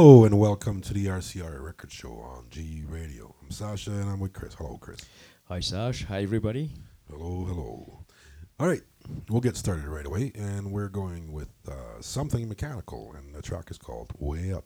Hello and welcome to the RCR Record Show on G Radio. I'm Sasha and I'm with Chris. Hello, Chris. Hi, Sash. Hi, everybody. Hello, hello. All right, we'll get started right away, and we're going with uh, something mechanical, and the track is called Way Up.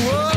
you.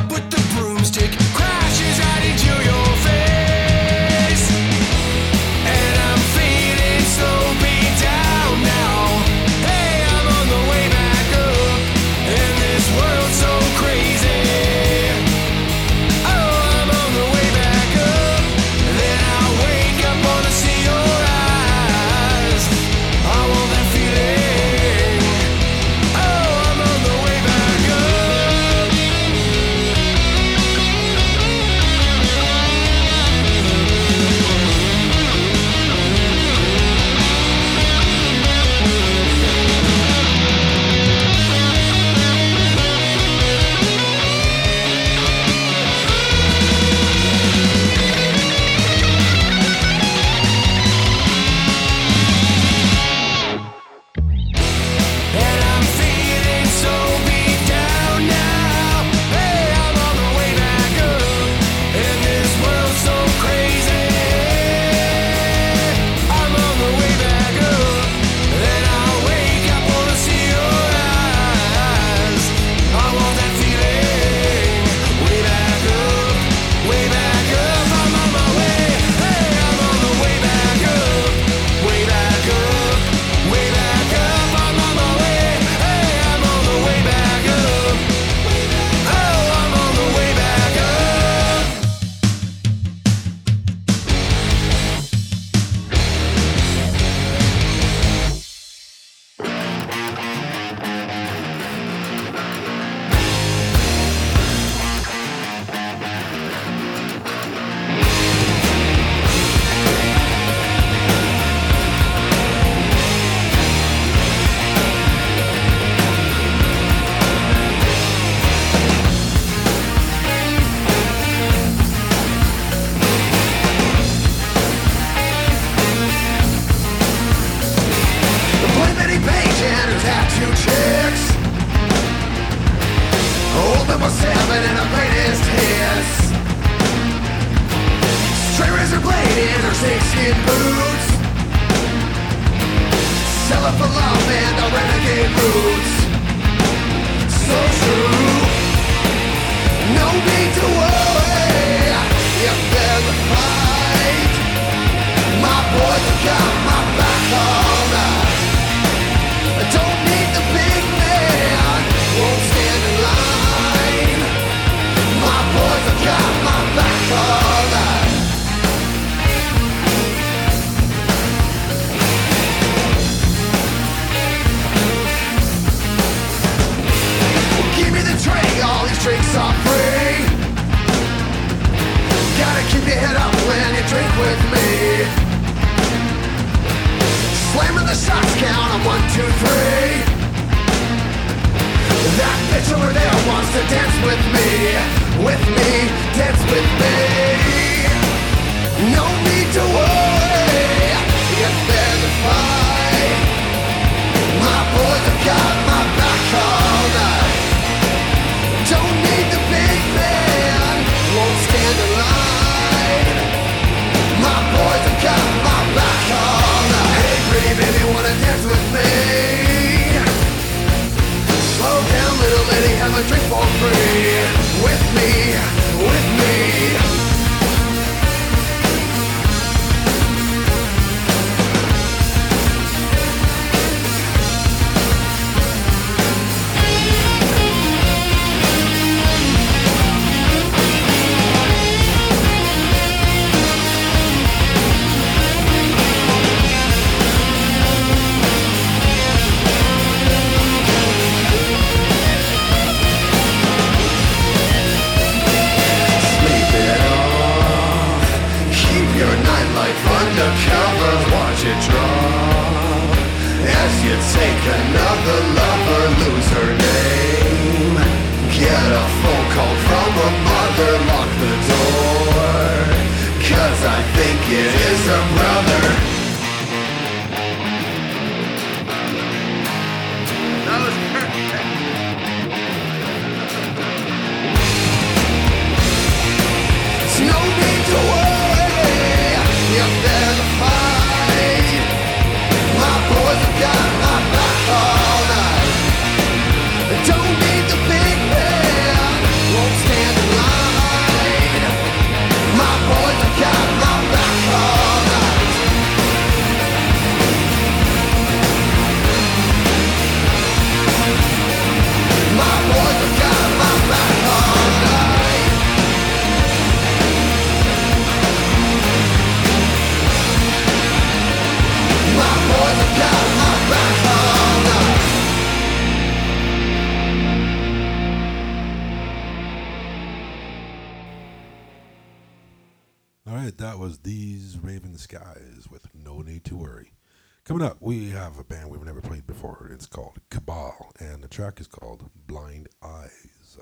We have a band we've never played before. It's called Cabal, and the track is called Blind Eyes.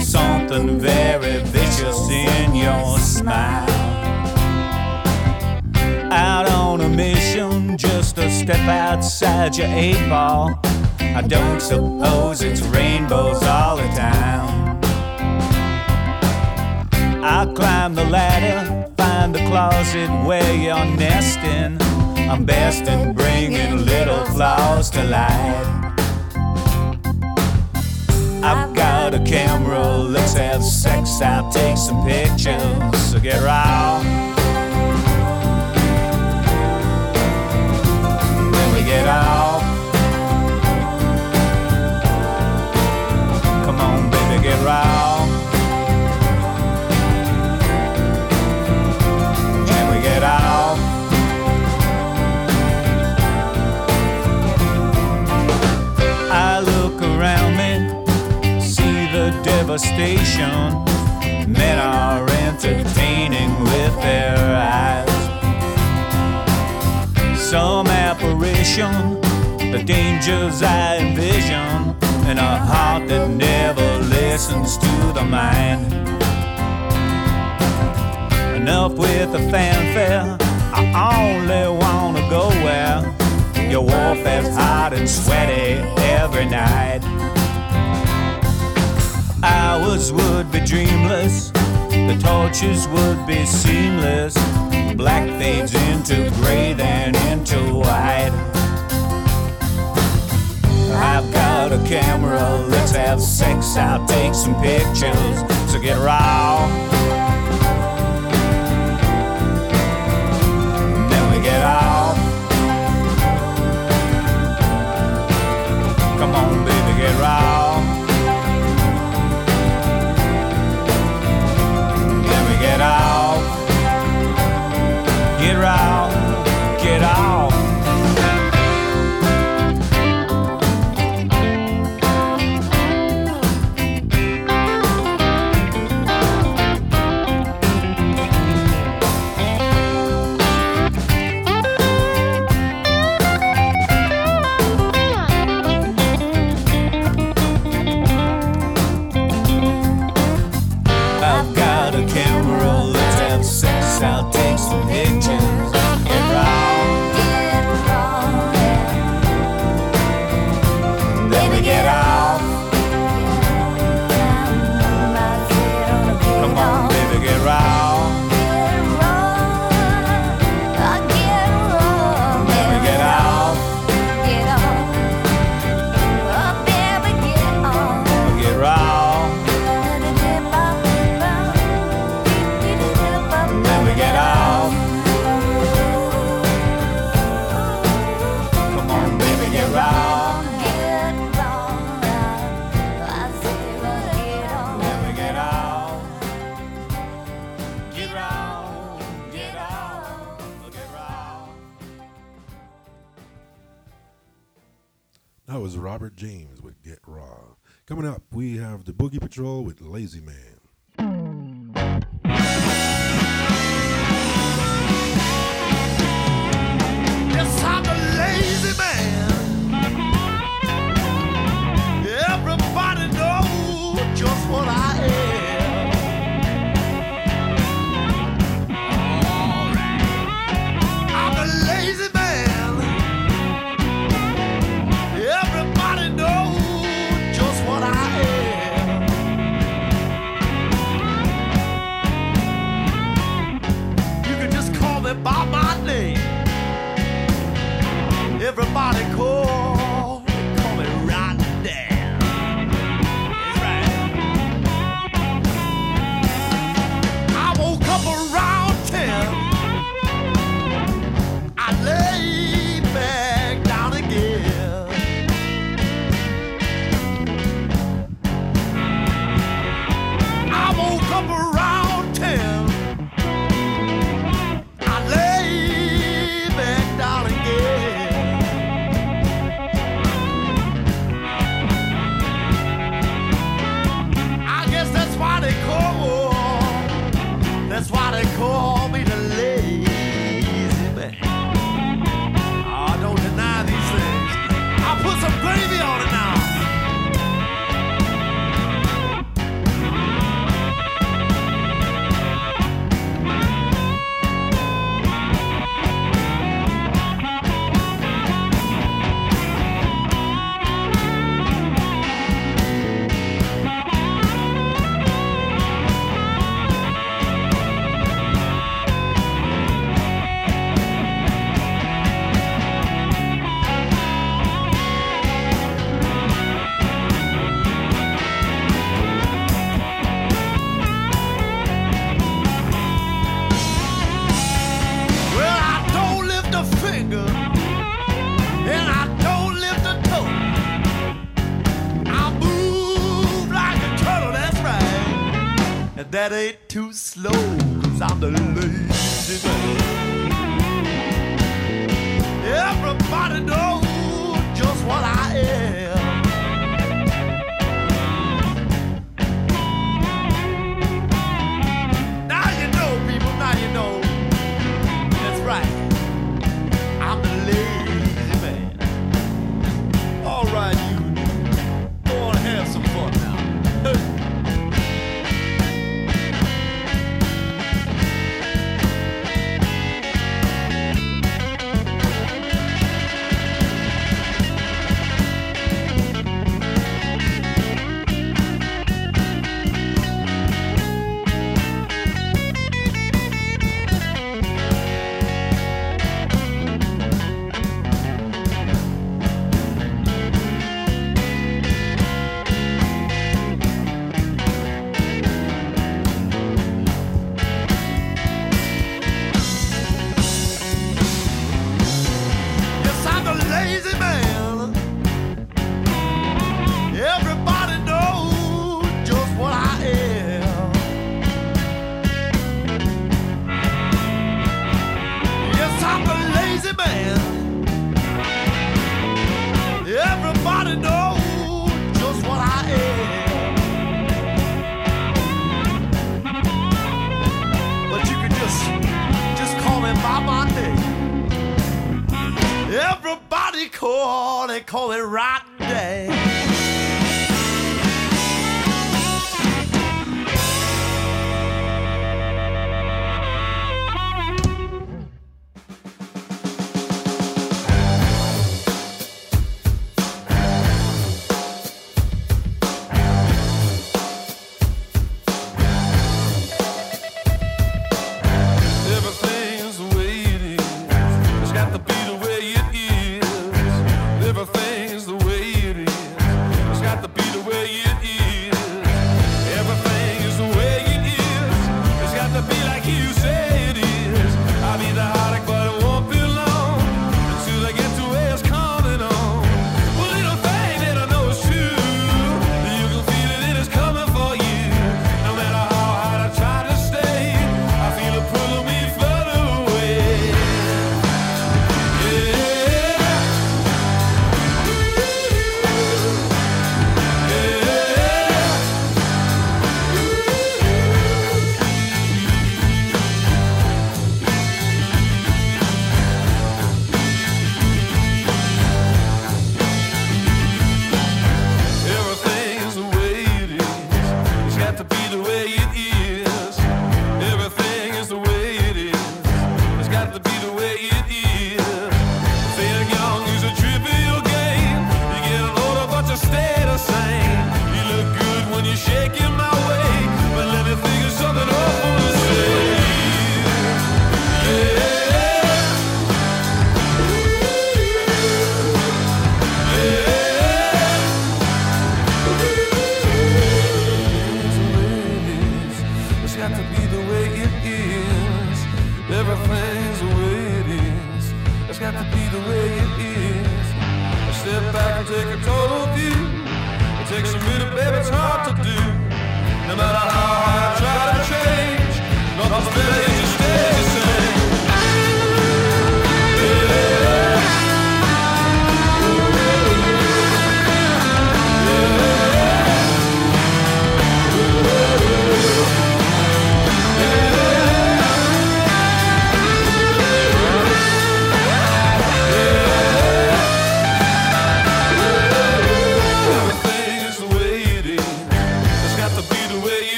Something very vicious in your smile. Out on a mission, just a step outside your eight ball. I don't suppose it's rainbows all the time. I climb the ladder, find the closet where you're nesting. I'm best in bringing little flaws to light. I've got a camera, let's have sex, I'll take some pictures. So get raw. Then we get off. Devastation. Men are entertaining with their eyes. Some apparition, the dangers I envision, and a heart that never listens to the mind. Enough with the fanfare, I only wanna go where your warfare's hot and sweaty every night. Hours would be dreamless, the torches would be seamless. Black fades into gray, then into white. I've got a camera, let's have sex, I'll take some pictures. So get raw. that ain't too slow, cause I'm the lazy man.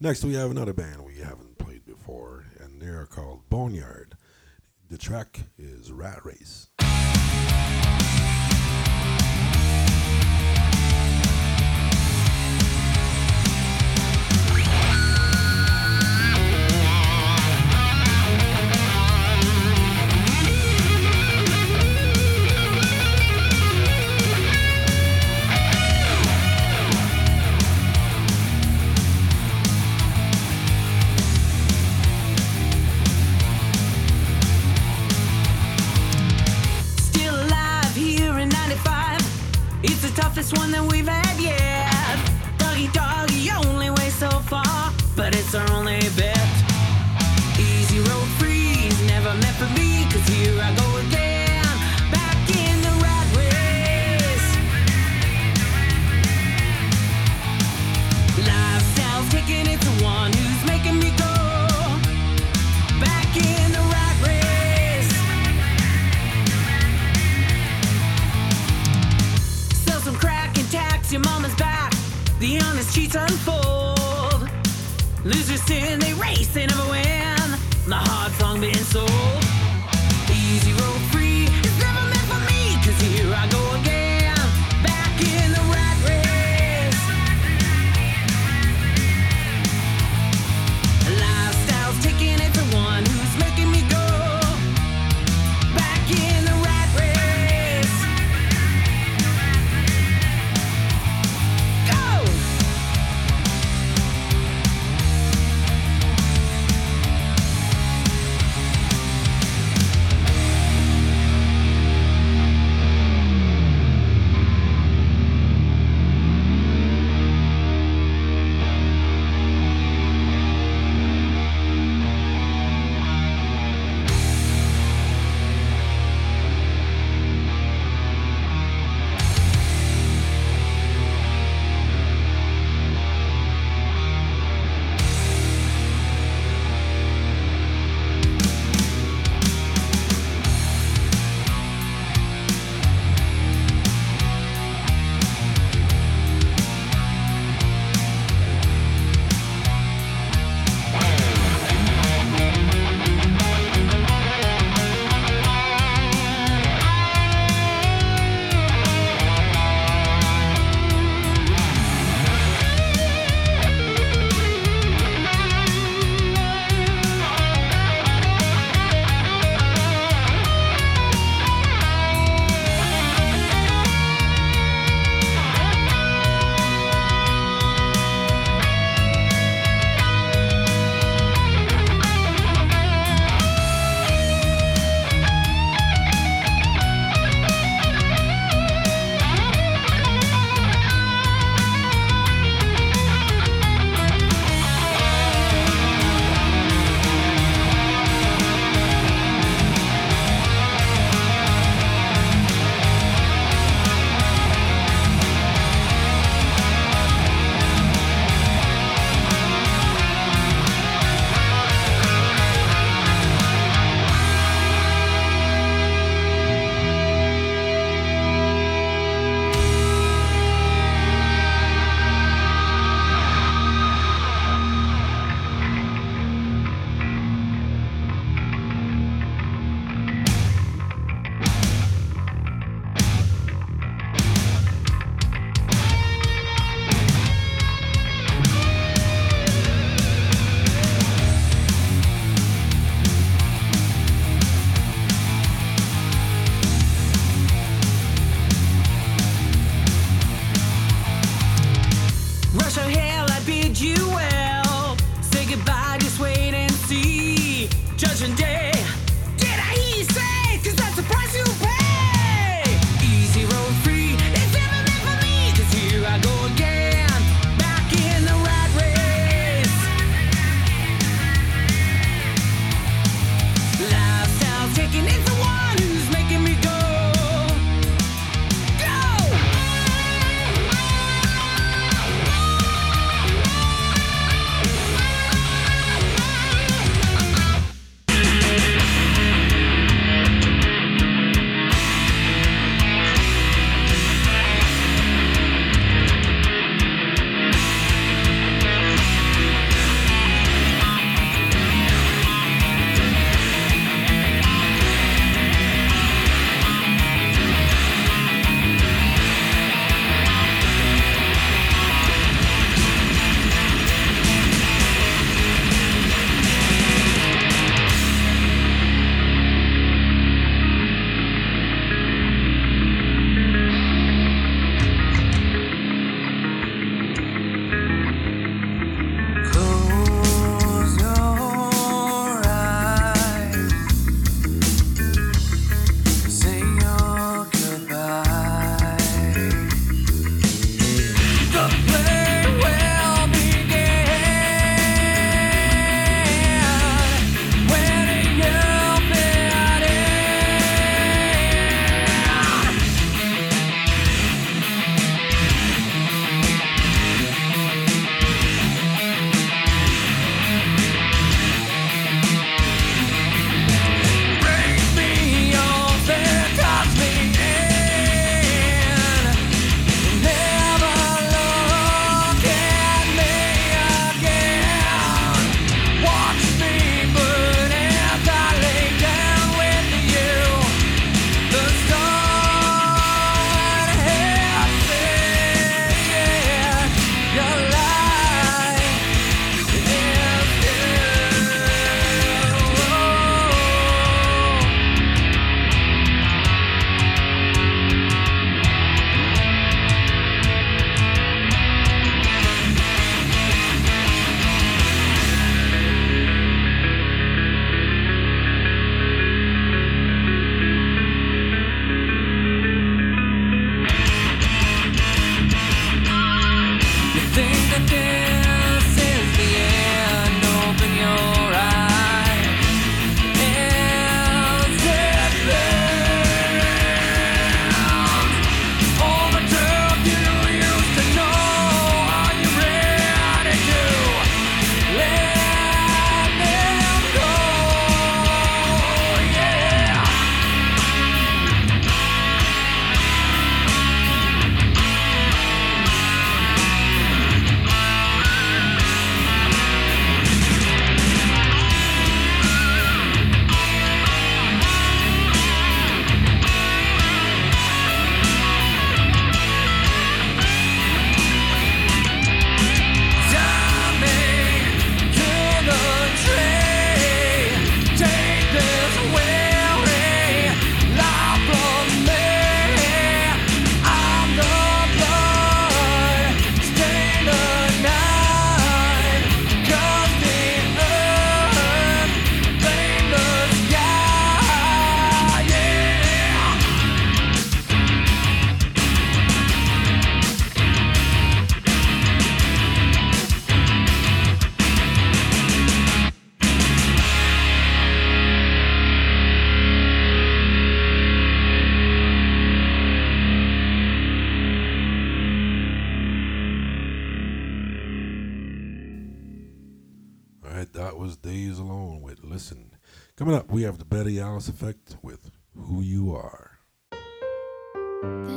Next, we have another band we haven't played before, and they're called Boneyard. The track is Rat Race. Losers sin, they race, they never win. The hard song being sold.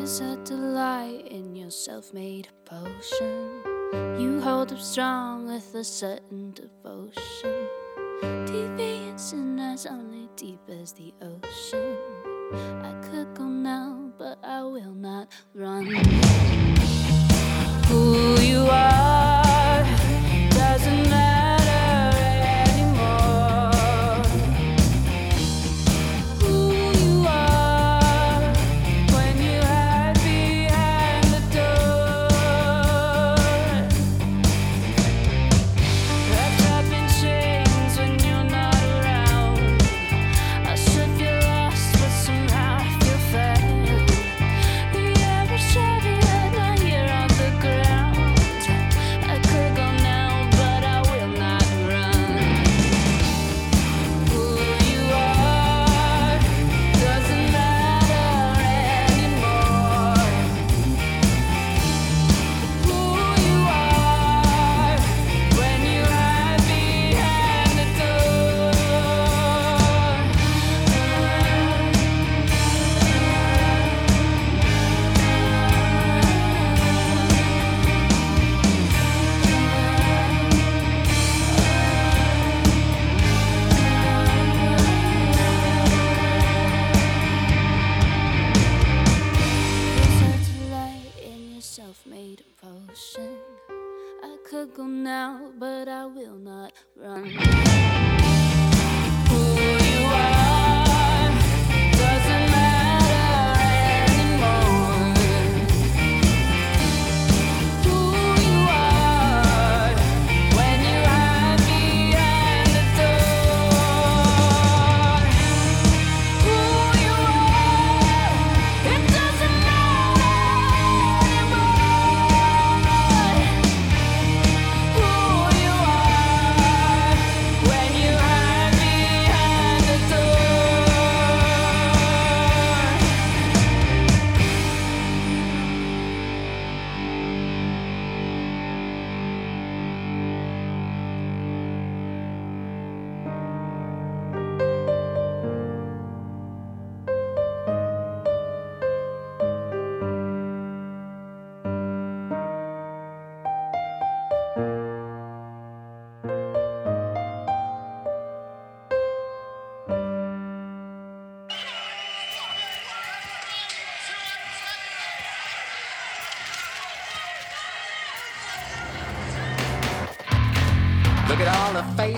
is a delight in your self made potion. You hold up strong with a certain devotion. Deviation and as only deep as the ocean. I could go now, but I will not run. Who you are.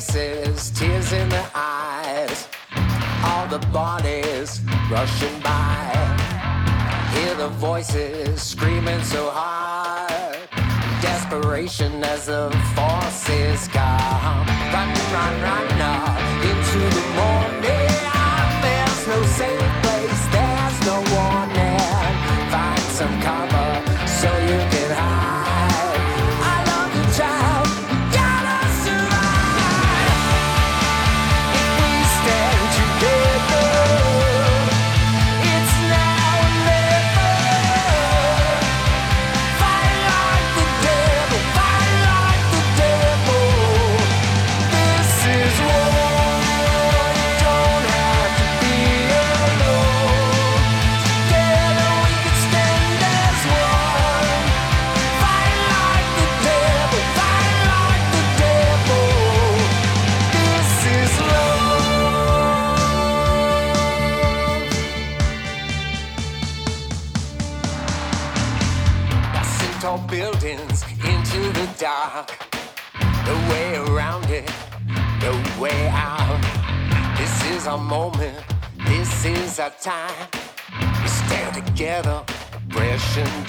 faces, tears in their eyes. All the bodies rushing by. Hear the voices screaming so hard. Desperation as the forces come. Run, run, run, run. time. We stand together, oppression.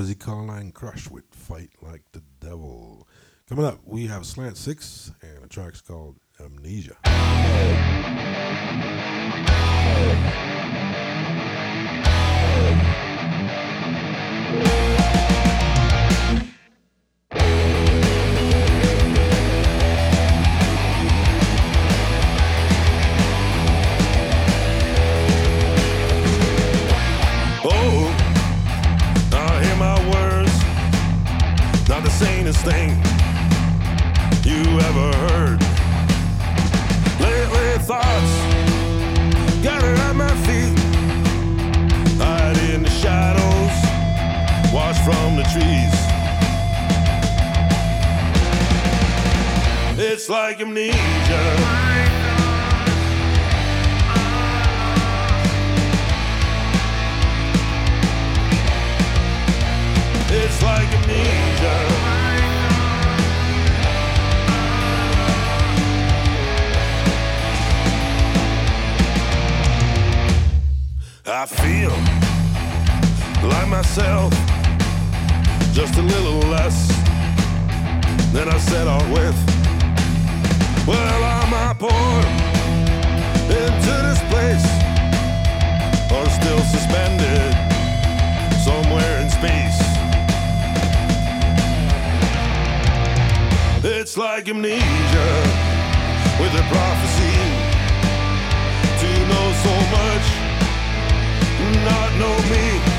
That was Crush with Fight Like the Devil. Coming up, we have Slant 6, and a track's called Amnesia. Not the sanest thing you ever heard. Lately, thoughts gathered at my feet, hide in the shadows, watch from the trees. It's like amnesia. It's like amnesia. I feel like myself, just a little less than I set out with. Well, am I born into this place or still suspended somewhere in space? It's like amnesia with a prophecy to know so much, not know me,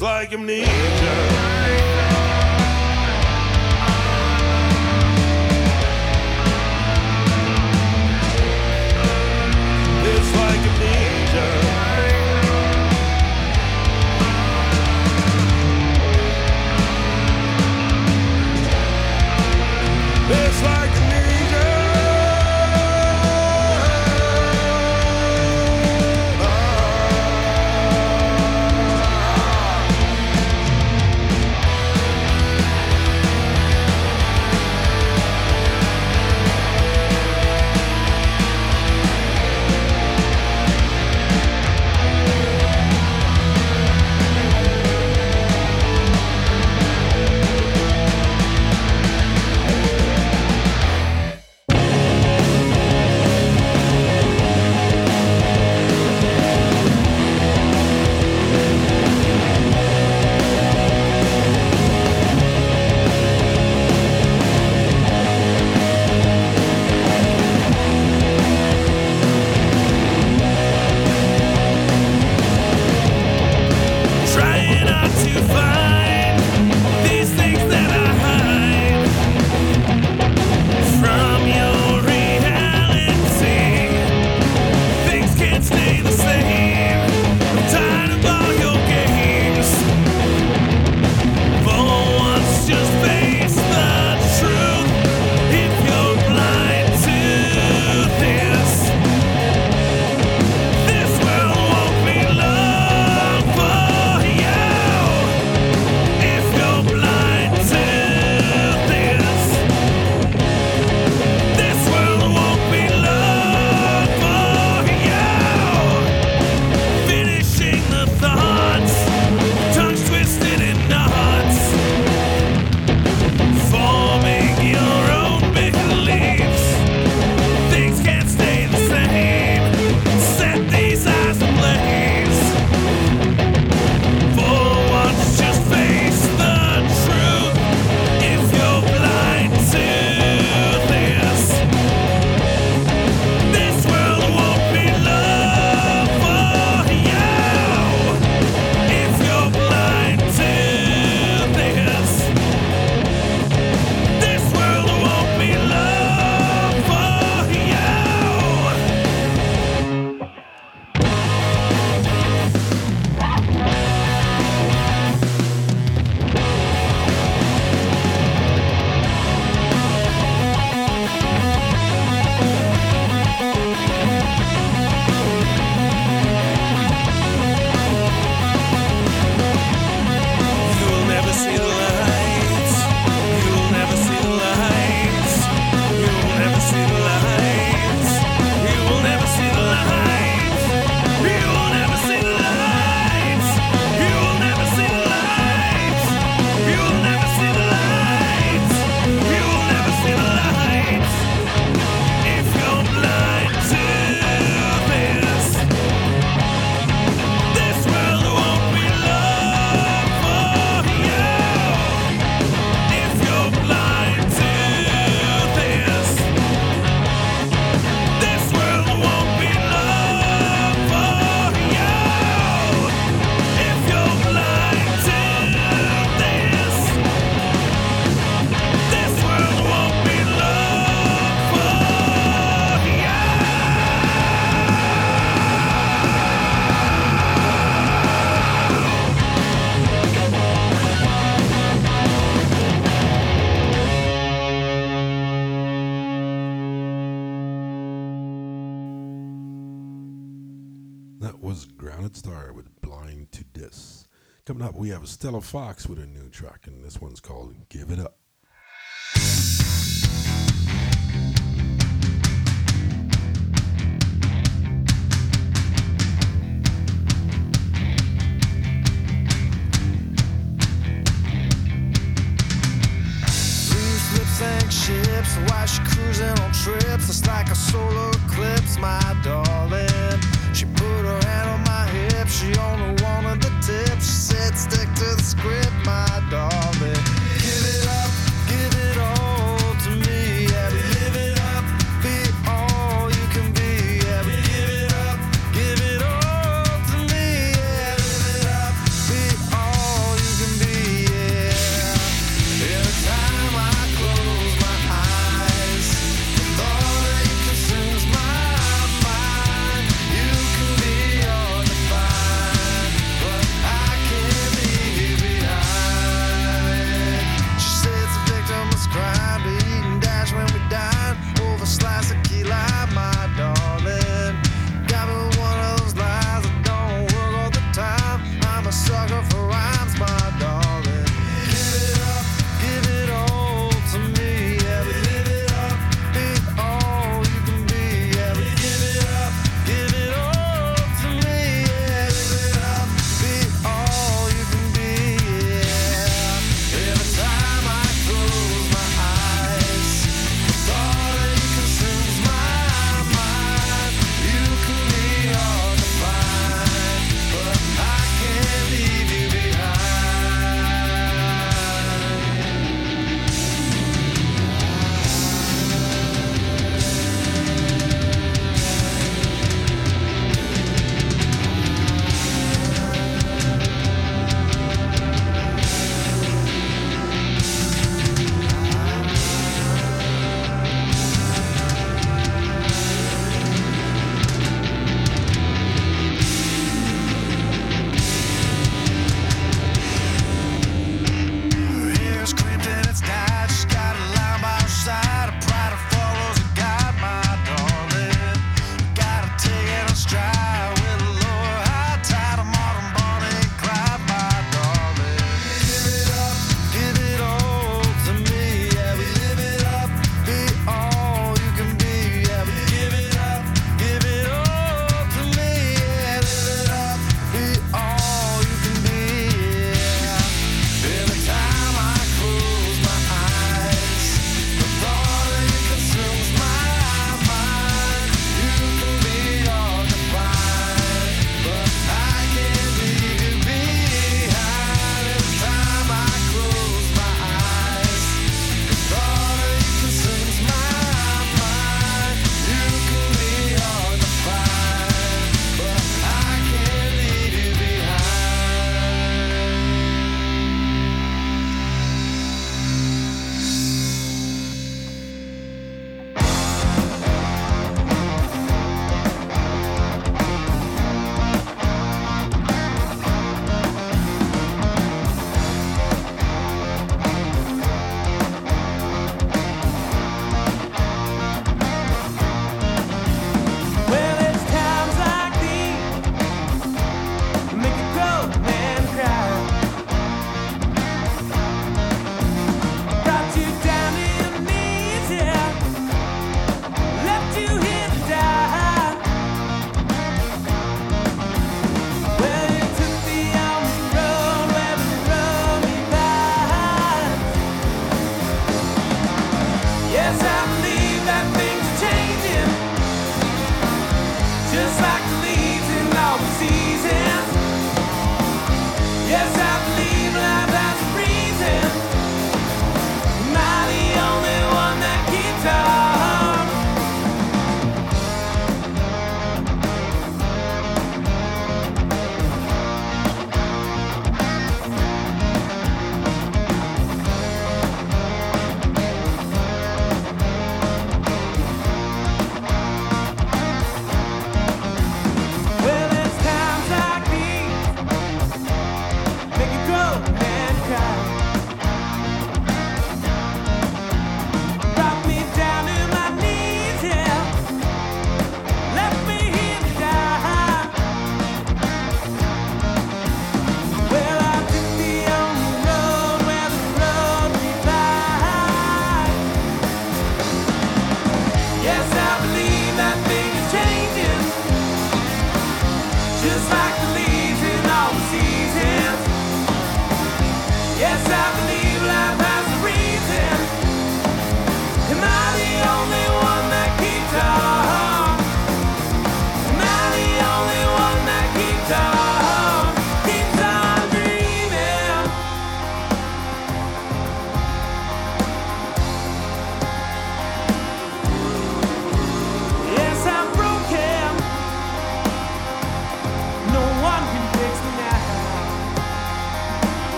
like amnesia. Was Star with Blind to Dis. Coming up, we have Stella Fox with a new track, and this one's called Give It Up. Ships, while she cruising on trips. It's like a solar eclipse, my darling. She put her hand on my hip, she only wanted the tip. She said, Stick to the script, my darling.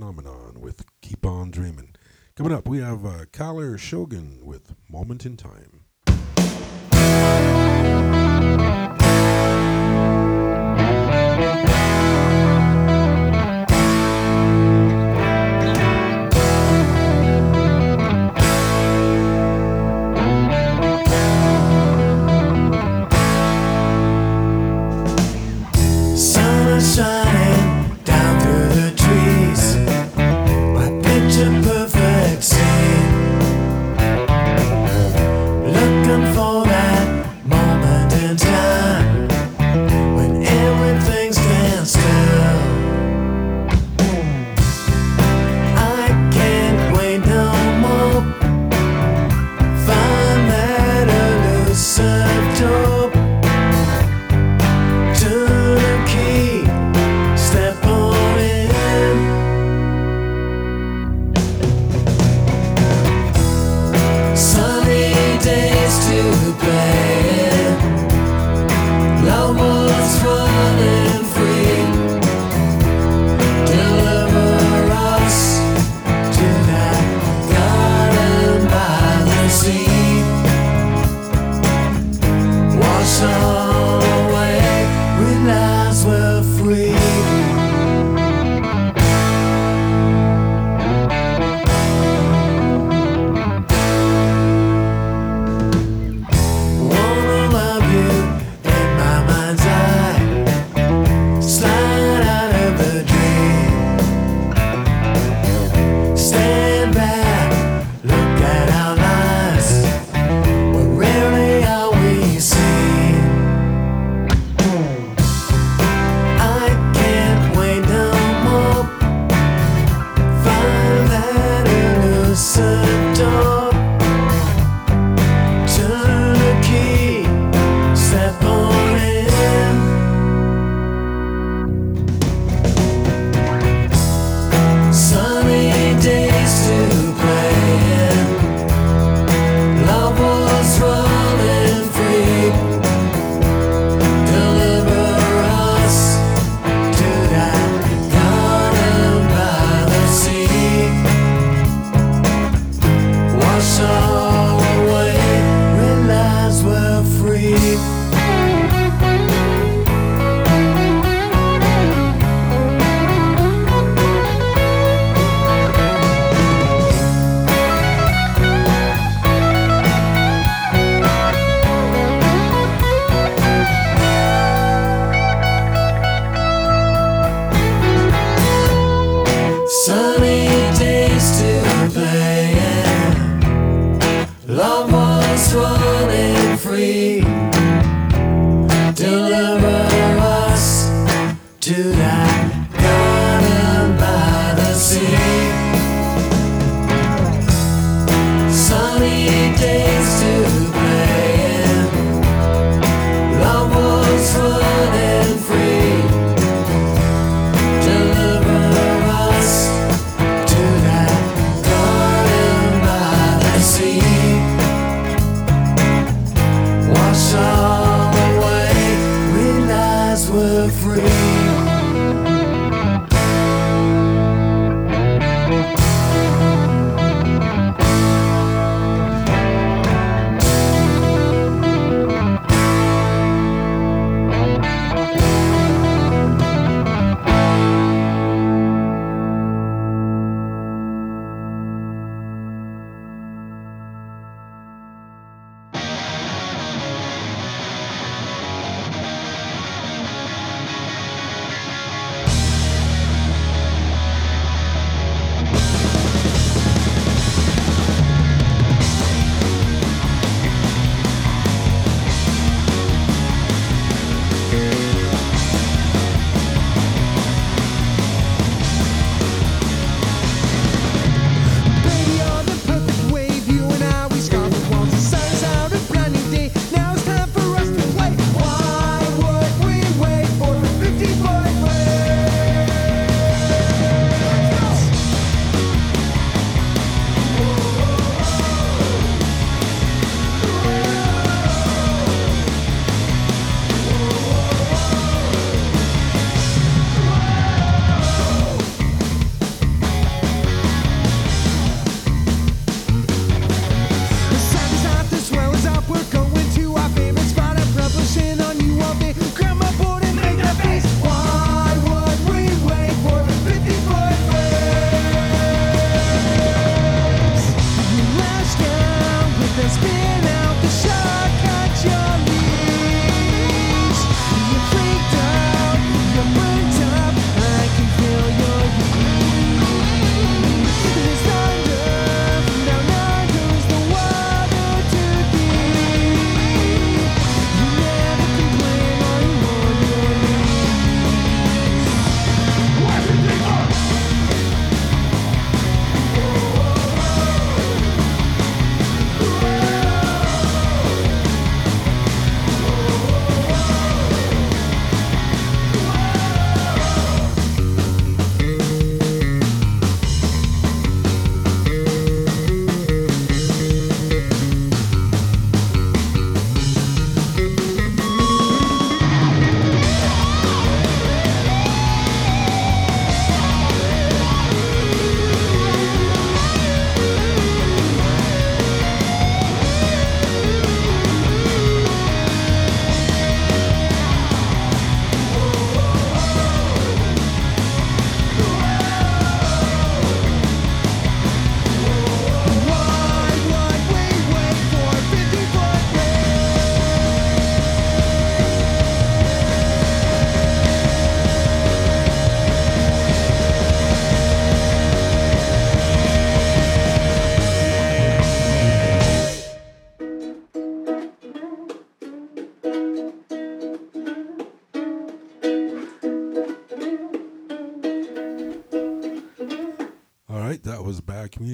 Phenomenon with Keep On Dreaming. Coming up, we have uh, Collar Shogun with Moment in Time.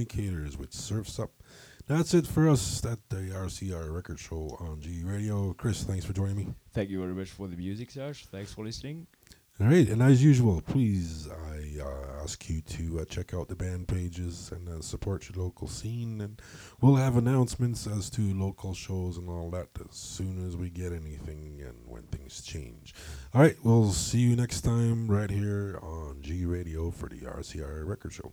Communicators with Surfs Up. That's it for us at the RCR Record Show on G Radio. Chris, thanks for joining me. Thank you very much for the music, Serge. Thanks for listening. All right, and as usual, please, I uh, ask you to uh, check out the band pages and uh, support your local scene. And we'll have announcements as to local shows and all that as soon as we get anything and when things change. All right, we'll see you next time right here on G Radio for the RCR Record Show.